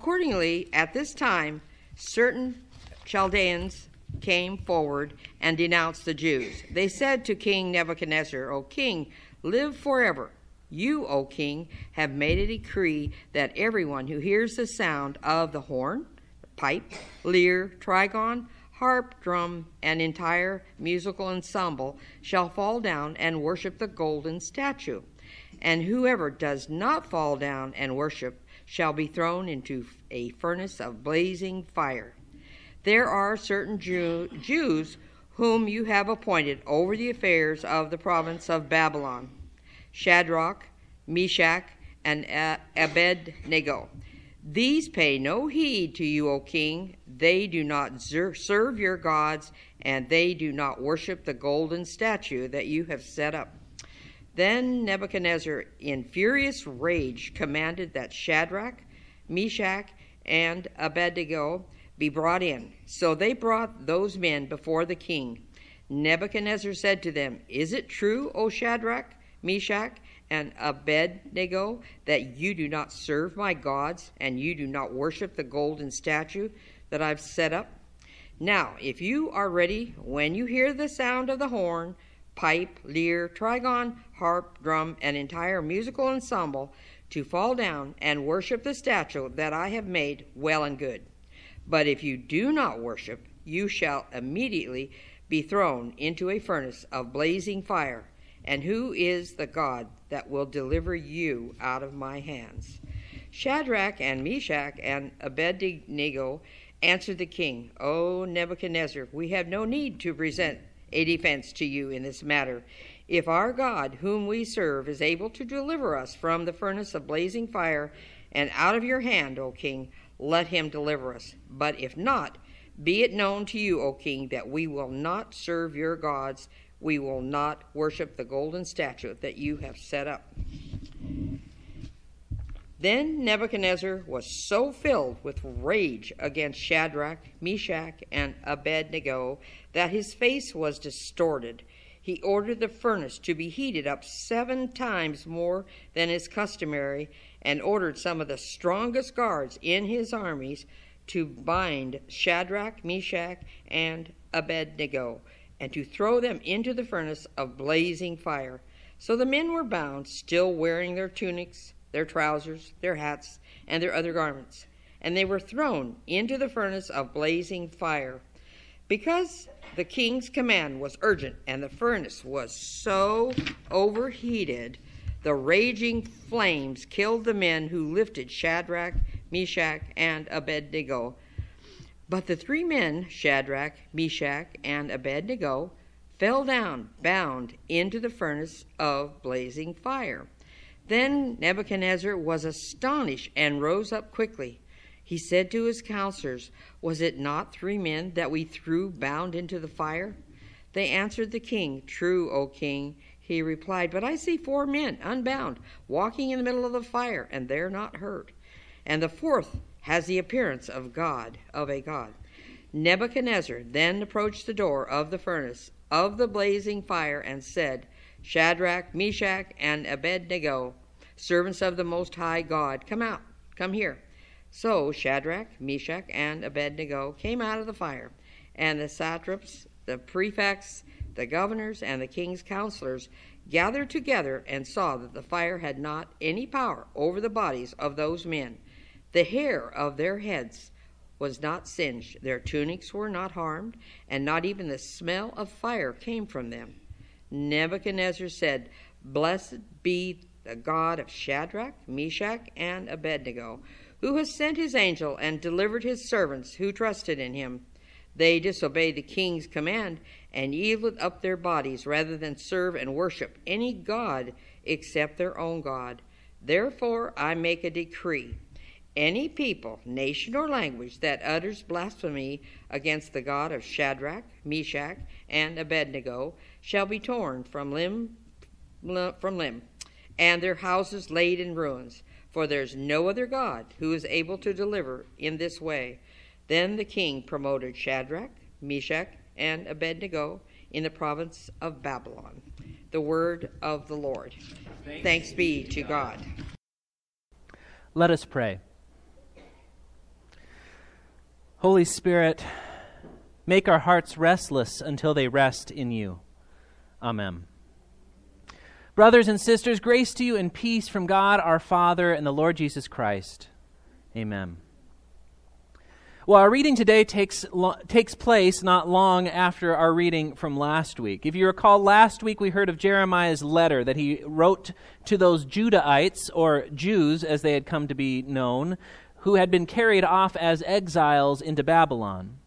Accordingly, at this time, certain Chaldeans came forward and denounced the Jews. They said to King Nebuchadnezzar, O king, live forever. You, O king, have made a decree that everyone who hears the sound of the horn, pipe, lyre, trigon, harp, drum, and entire musical ensemble shall fall down and worship the golden statue. And whoever does not fall down and worship shall be thrown into a furnace of blazing fire. There are certain Jew- Jews whom you have appointed over the affairs of the province of Babylon Shadrach, Meshach, and Abednego. These pay no heed to you, O king. They do not serve your gods, and they do not worship the golden statue that you have set up. Then Nebuchadnezzar, in furious rage, commanded that Shadrach, Meshach, and Abednego be brought in. So they brought those men before the king. Nebuchadnezzar said to them, Is it true, O Shadrach, Meshach, and Abednego, that you do not serve my gods and you do not worship the golden statue that I've set up? Now, if you are ready, when you hear the sound of the horn, pipe, lyre, trigon, harp, drum, and entire musical ensemble, to fall down and worship the statue that I have made, well and good. But if you do not worship, you shall immediately be thrown into a furnace of blazing fire. And who is the God that will deliver you out of my hands? Shadrach and Meshach and Abednego answered the king, O Nebuchadnezzar, we have no need to present a defense to you in this matter. If our God, whom we serve, is able to deliver us from the furnace of blazing fire and out of your hand, O king, let him deliver us. But if not, be it known to you, O king, that we will not serve your gods we will not worship the golden statue that you have set up. Then Nebuchadnezzar was so filled with rage against Shadrach, Meshach, and Abednego that his face was distorted. He ordered the furnace to be heated up seven times more than is customary, and ordered some of the strongest guards in his armies to bind Shadrach, Meshach, and Abednego and to throw them into the furnace of blazing fire. So the men were bound, still wearing their tunics, their trousers, their hats, and their other garments, and they were thrown into the furnace of blazing fire. Because the king's command was urgent and the furnace was so overheated, the raging flames killed the men who lifted Shadrach, Meshach, and Abednego but the three men, Shadrach, Meshach, and Abednego, fell down, bound, into the furnace of blazing fire. Then Nebuchadnezzar was astonished and rose up quickly. He said to his counselors, Was it not three men that we threw bound into the fire? They answered the king, True, O king. He replied, But I see four men, unbound, walking in the middle of the fire, and they're not hurt. And the fourth has the appearance of God, of a God. Nebuchadnezzar then approached the door of the furnace of the blazing fire and said, Shadrach, Meshach, and Abednego, servants of the Most High God, come out, come here. So Shadrach, Meshach, and Abednego came out of the fire, and the satraps, the prefects, the governors, and the king's counselors gathered together and saw that the fire had not any power over the bodies of those men the hair of their heads was not singed, their tunics were not harmed, and not even the smell of fire came from them. Nebuchadnezzar said, Blessed be the God of Shadrach, Meshach, and Abednego, who has sent his angel and delivered his servants who trusted in him. They disobeyed the king's command and yielded up their bodies rather than serve and worship any god except their own God. Therefore, I make a decree any people, nation, or language that utters blasphemy against the God of Shadrach, Meshach, and Abednego shall be torn from limb from limb, and their houses laid in ruins. For there is no other God who is able to deliver in this way. Then the king promoted Shadrach, Meshach, and Abednego in the province of Babylon. The word of the Lord. Thanks, Thanks be to God. Let us pray. Holy Spirit, make our hearts restless until they rest in you. Amen. Brothers and sisters, grace to you and peace from God our Father and the Lord Jesus Christ. Amen. Well, our reading today takes, lo- takes place not long after our reading from last week. If you recall, last week we heard of Jeremiah's letter that he wrote to those Judahites, or Jews as they had come to be known, who had been carried off as exiles into Babylon.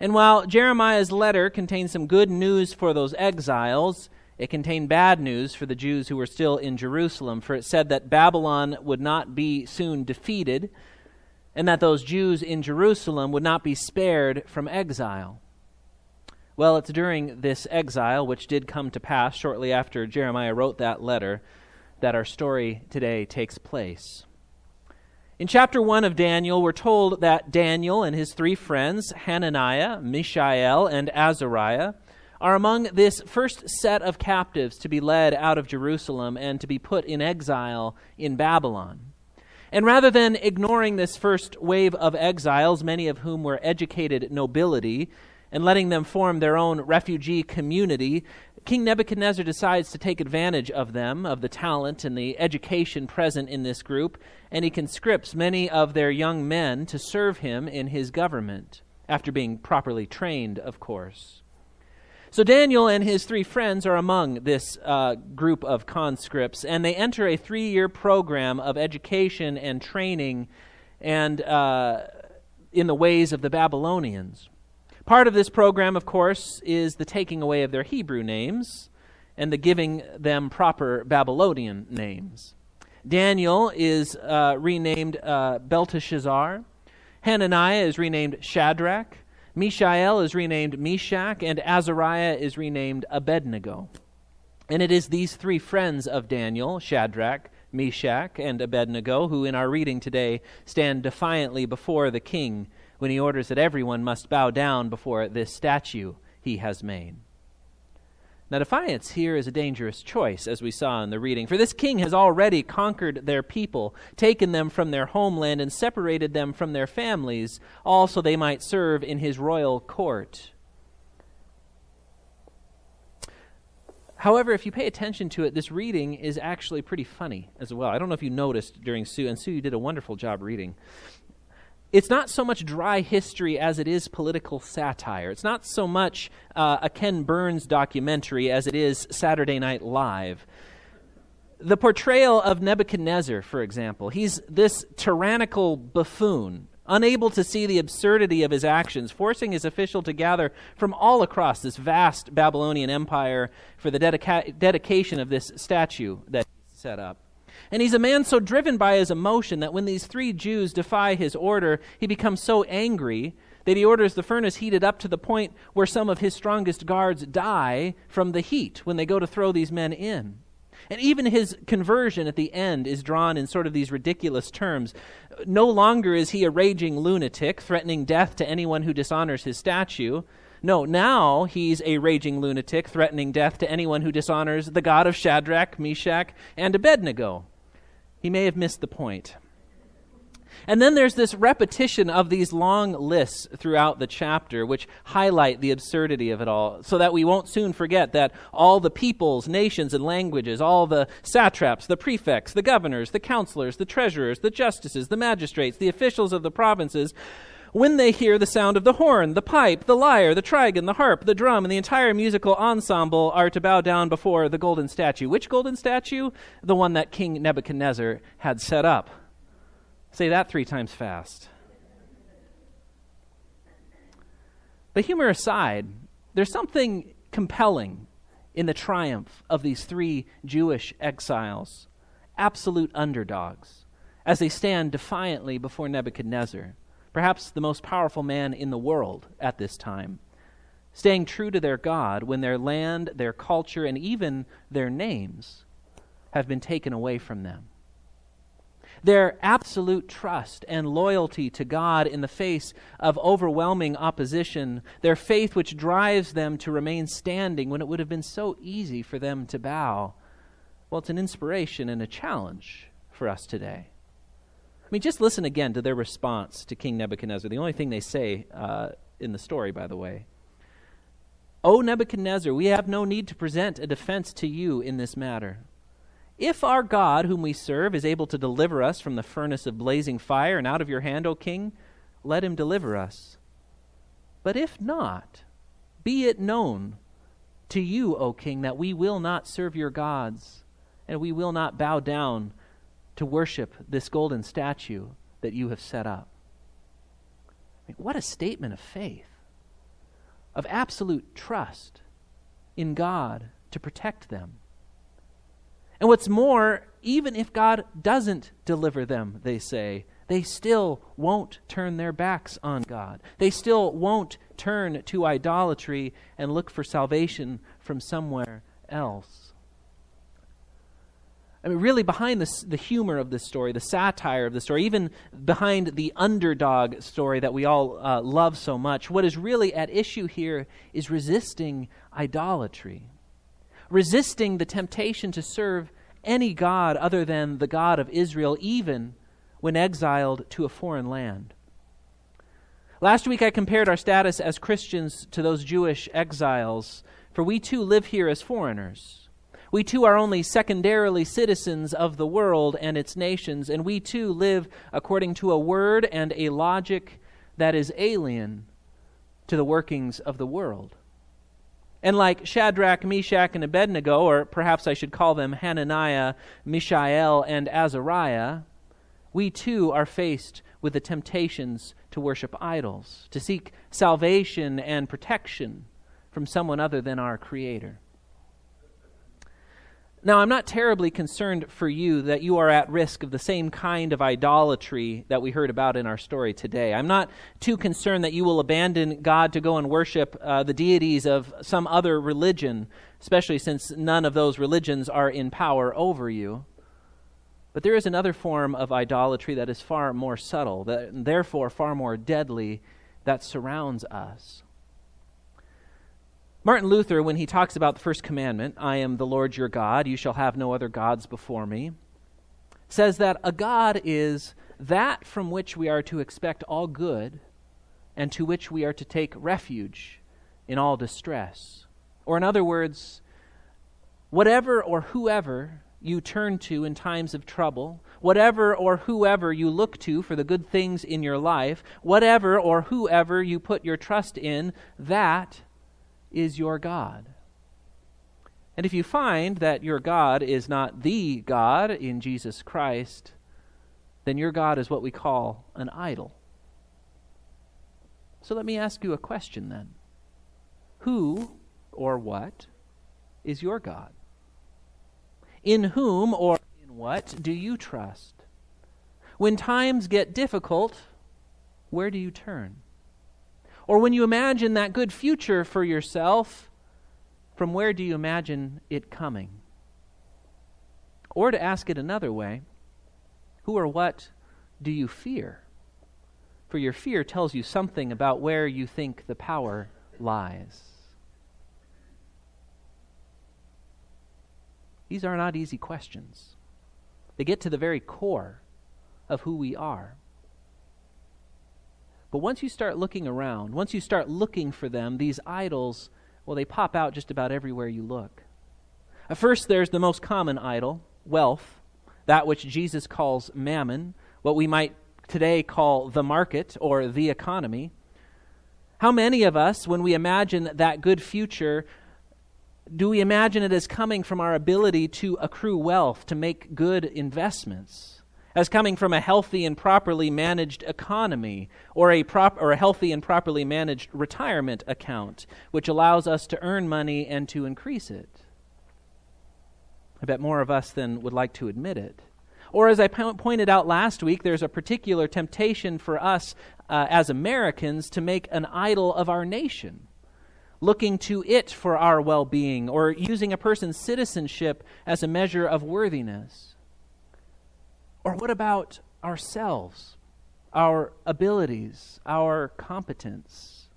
And while Jeremiah's letter contained some good news for those exiles, it contained bad news for the Jews who were still in Jerusalem, for it said that Babylon would not be soon defeated, and that those Jews in Jerusalem would not be spared from exile. Well, it's during this exile, which did come to pass shortly after Jeremiah wrote that letter, that our story today takes place. In chapter 1 of Daniel, we're told that Daniel and his three friends, Hananiah, Mishael, and Azariah, are among this first set of captives to be led out of Jerusalem and to be put in exile in Babylon. And rather than ignoring this first wave of exiles, many of whom were educated nobility, and letting them form their own refugee community, King Nebuchadnezzar decides to take advantage of them, of the talent and the education present in this group, and he conscripts many of their young men to serve him in his government, after being properly trained, of course. So Daniel and his three friends are among this uh, group of conscripts, and they enter a three year program of education and training and uh, in the ways of the Babylonians. Part of this program, of course, is the taking away of their Hebrew names and the giving them proper Babylonian names. Daniel is uh, renamed uh, Belteshazzar. Hananiah is renamed Shadrach. Mishael is renamed Meshach. And Azariah is renamed Abednego. And it is these three friends of Daniel, Shadrach, Meshach, and Abednego, who in our reading today stand defiantly before the king when he orders that everyone must bow down before this statue he has made. Now, defiance here is a dangerous choice, as we saw in the reading, for this king has already conquered their people, taken them from their homeland, and separated them from their families, all so they might serve in his royal court. However, if you pay attention to it, this reading is actually pretty funny as well. I don't know if you noticed during Sue, and Sue, you did a wonderful job reading it's not so much dry history as it is political satire. It's not so much uh, a Ken Burns documentary as it is Saturday Night Live. The portrayal of Nebuchadnezzar, for example, he's this tyrannical buffoon, unable to see the absurdity of his actions, forcing his official to gather from all across this vast Babylonian empire for the dedica- dedication of this statue that he set up. And he's a man so driven by his emotion that when these three Jews defy his order, he becomes so angry that he orders the furnace heated up to the point where some of his strongest guards die from the heat when they go to throw these men in. And even his conversion at the end is drawn in sort of these ridiculous terms. No longer is he a raging lunatic, threatening death to anyone who dishonors his statue. No, now he's a raging lunatic, threatening death to anyone who dishonors the God of Shadrach, Meshach, and Abednego. He may have missed the point. And then there's this repetition of these long lists throughout the chapter, which highlight the absurdity of it all, so that we won't soon forget that all the peoples, nations, and languages, all the satraps, the prefects, the governors, the counselors, the treasurers, the justices, the magistrates, the officials of the provinces, when they hear the sound of the horn, the pipe, the lyre, the trigon, the harp, the drum, and the entire musical ensemble are to bow down before the golden statue. Which golden statue? The one that King Nebuchadnezzar had set up. Say that three times fast. But humor aside, there's something compelling in the triumph of these three Jewish exiles, absolute underdogs, as they stand defiantly before Nebuchadnezzar perhaps the most powerful man in the world at this time, staying true to their God when their land, their culture, and even their names have been taken away from them. Their absolute trust and loyalty to God in the face of overwhelming opposition, their faith which drives them to remain standing when it would have been so easy for them to bow. Well, it's an inspiration and a challenge for us today. I mean, just listen again to their response to King Nebuchadnezzar. The only thing they say uh, in the story, by the way. O Nebuchadnezzar, we have no need to present a defense to you in this matter. If our God, whom we serve, is able to deliver us from the furnace of blazing fire and out of your hand, O king, let him deliver us. But if not, be it known to you, O king, that we will not serve your gods, and we will not bow down to worship this golden statue that you have set up. I mean, what a statement of faith, of absolute trust in God to protect them. And what's more, even if God doesn't deliver them, they say, they still won't turn their backs on God. They still won't turn to idolatry and look for salvation from somewhere else. I mean, really, behind the, the humor of this story, the satire of the story, even behind the underdog story that we all uh, love so much, what is really at issue here is resisting idolatry, resisting the temptation to serve any God other than the God of Israel, even when exiled to a foreign land. Last week, I compared our status as Christians to those Jewish exiles, for we too live here as foreigners. We too are only secondarily citizens of the world and its nations, and we too live according to a word and a logic that is alien to the workings of the world. And like Shadrach, Meshach, and Abednego, or perhaps I should call them Hananiah, Mishael, and Azariah, we too are faced with the temptations to worship idols, to seek salvation and protection from someone other than our Creator. Now, I'm not terribly concerned for you that you are at risk of the same kind of idolatry that we heard about in our story today. I'm not too concerned that you will abandon God to go and worship uh, the deities of some other religion, especially since none of those religions are in power over you. But there is another form of idolatry that is far more subtle, that, and therefore far more deadly, that surrounds us. Martin Luther, when he talks about the first commandment, I am the Lord your God, you shall have no other gods before me, says that a God is that from which we are to expect all good and to which we are to take refuge in all distress. Or, in other words, whatever or whoever you turn to in times of trouble, whatever or whoever you look to for the good things in your life, whatever or whoever you put your trust in, that is your God. And if you find that your God is not the God in Jesus Christ, then your God is what we call an idol. So let me ask you a question then. Who or what is your God? In whom or in what do you trust? When times get difficult, where do you turn? Or when you imagine that good future for yourself, from where do you imagine it coming? Or to ask it another way, who or what do you fear? For your fear tells you something about where you think the power lies. These are not easy questions. They get to the very core of who we are. But once you start looking around, once you start looking for them, these idols, well, they pop out just about everywhere you look. At first, there's the most common idol, wealth, that which Jesus calls mammon, what we might today call the market or the economy. How many of us, when we imagine that good future, do we imagine it as coming from our ability to accrue wealth, to make good investments? As coming from a healthy and properly managed economy or a, prop, or a healthy and properly managed retirement account, which allows us to earn money and to increase it. I bet more of us than would like to admit it. Or, as I po- pointed out last week, there's a particular temptation for us uh, as Americans to make an idol of our nation, looking to it for our well being, or using a person's citizenship as a measure of worthiness. Or what about ourselves, our abilities, our competence?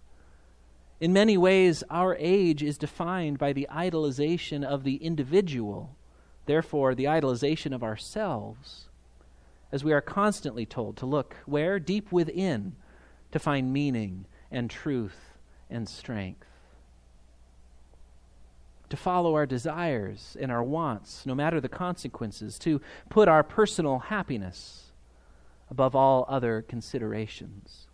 In many ways, our age is defined by the idolization of the individual, therefore, the idolization of ourselves. as we are constantly told to look where? Deep within to find meaning and truth and strength. To follow our desires and our wants, no matter the consequences, to put our personal happiness above all other considerations.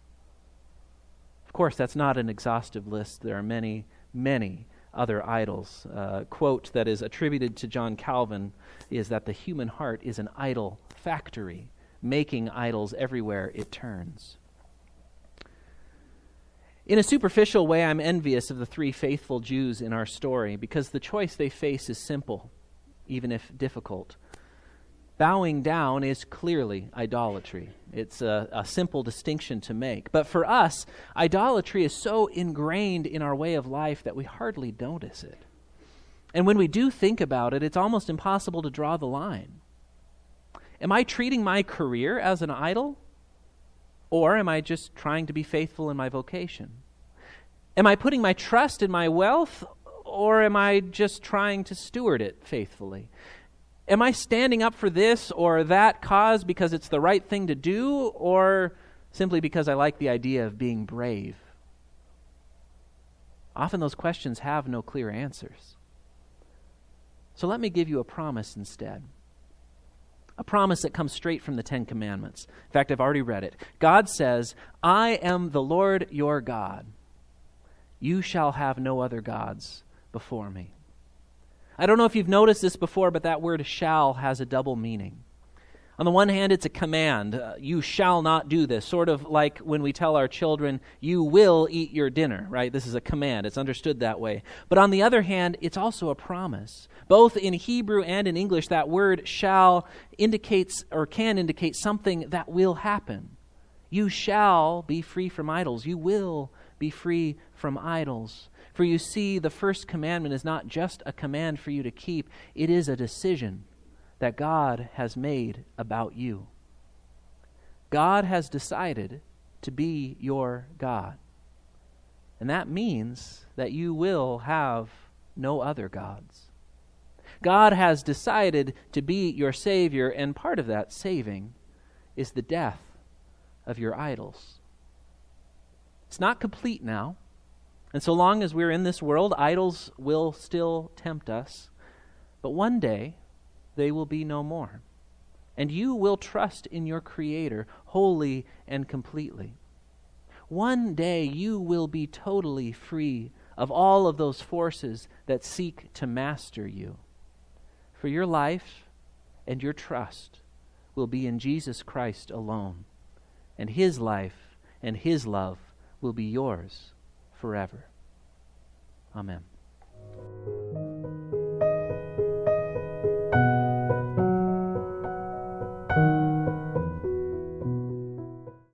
Of course, that's not an exhaustive list. There are many, many other idols. Uh, quote that is attributed to John Calvin is that the human heart is an idol factory, making idols everywhere it turns. In a superficial way, I'm envious of the three faithful Jews in our story because the choice they face is simple, even if difficult. Bowing down is clearly idolatry. It's a, a, simple distinction to make. But for us, idolatry is so ingrained in our way of life that we hardly notice it. And when we do think about it, it's almost impossible to draw the line. Am I treating my career as an idol? Or am I just trying to be faithful in my vocation? Am I putting my trust in my wealth, or am I just trying to steward it faithfully? Am I standing up for this or that cause because it's the right thing to do, or simply because I like the idea of being brave? Often those questions have no clear answers. So let me give you a promise instead a promise that comes straight from the Ten Commandments. In fact, I've already read it. God says, I am the Lord your God. You shall have no other gods before me. I don't know if you've noticed this before, but that word shall has a double meaning. On the one hand, it's a command. Uh, you shall not do this. Sort of like when we tell our children, you will eat your dinner, right? This is a command. It's understood that way. But on the other hand, it's also a promise. Both in Hebrew and in English, that word shall indicates or can indicate something that will happen. You shall be free from idols. You will be free from idols. For you see, the first commandment is not just a command for you to keep, it is a decision that God has made about you. God has decided to be your God. And that means that you will have no other gods. God has decided to be your Savior, and part of that saving is the death of your idols. It's not complete now. And so long as we're in this world, idols will still tempt us. But one day, they will be no more. And you will trust in your Creator wholly and completely. One day you will be totally free of all of those forces that seek to master you. For your life and your trust will be in Jesus Christ alone, and His life and His love will be yours forever. Amen.